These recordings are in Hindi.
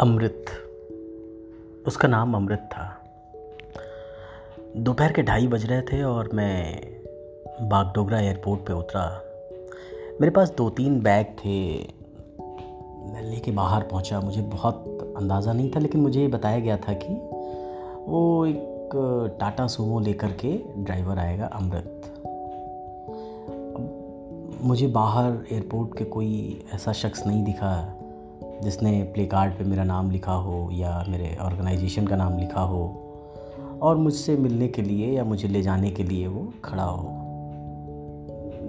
अमृत। उसका नाम अमृत था। दोपहर के ढाई बज रहे थे और मैं बागडोगरा एयरपोर्ट पे उतरा। मेरे पास दो तीन बैग थे। मैं लेके बाहर पहुँचा। मुझे बहुत अंदाज़ा नहीं था, लेकिन मुझे बताया गया था कि वो एक टाटा सूमो लेकर के ड्राइवर आएगा अमृत। मुझे बाहर एयरपोर्ट के कोई ऐसा शख्स नहीं दिखा। जिसने प्ले कार्ड पर मेरा नाम लिखा हो या मेरे ऑर्गेनाइजेशन का नाम लिखा हो और मुझसे मिलने के लिए या मुझे ले जाने के लिए वो खड़ा हो।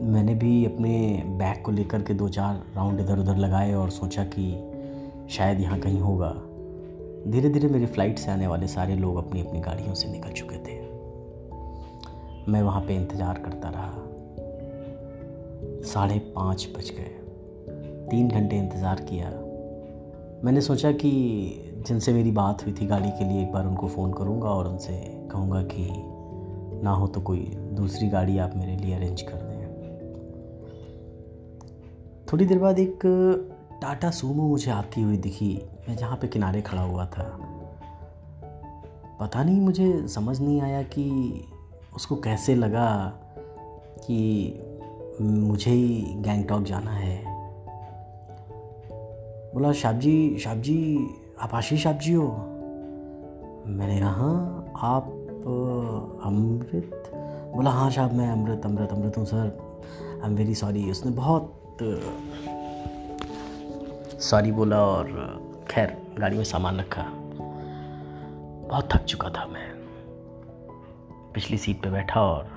मैंने भी अपने बैग को लेकर के दो चार राउंड इधर उधर लगाए और सोचा कि शायद यहाँ कहीं होगा। धीरे धीरे मेरी फ़्लाइट से आने वाले सारे लोग अपनी अपनी गाड़ियों से निकल चुके थे। मैं वहाँ पे इंतज़ार करता रहा। साढ़े पाँच बज गए। तीन घंटे इंतज़ार किया। मैंने सोचा कि जिनसे मेरी बात हुई थी गाड़ी के लिए एक बार उनको फ़ोन करूँगा और उनसे कहूँगा कि ना हो तो कोई दूसरी गाड़ी आप मेरे लिए अरेंज कर दें। थोड़ी देर बाद एक टाटा सूमो मुझे आती हुई दिखी। मैं जहाँ पे किनारे खड़ा हुआ था। पता नहीं, मुझे समझ नहीं आया कि उसको कैसे लगा कि मुझे ही गैंगटॉक जाना है। बोला साहब जी साहब जी आप आशीष साहब जी हो? मैंने कहा हाँ आप अमृत? बोला हाँ साहब मैं अमृत अमृत अमृत हूँ, sir. I am very sorry उसने बहुत सॉरी बोला और खैर, गाड़ी में सामान रखा। बहुत थक चुका था मैं। पिछली सीट पे बैठा और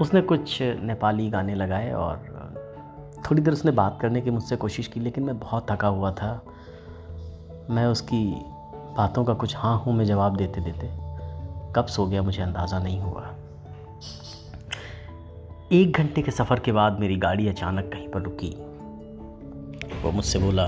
उसने कुछ नेपाली गाने लगाए और थोड़ी देर उसने बात करने की मुझसे कोशिश की, लेकिन मैं बहुत थका हुआ था। मैं उसकी बातों का कुछ हाँ हूँ, मैं जवाब देते देते कब सो गया मुझे अंदाज़ा नहीं हुआ। एक घंटे के सफ़र के बाद मेरी गाड़ी अचानक कहीं पर रुकी। वो मुझसे बोला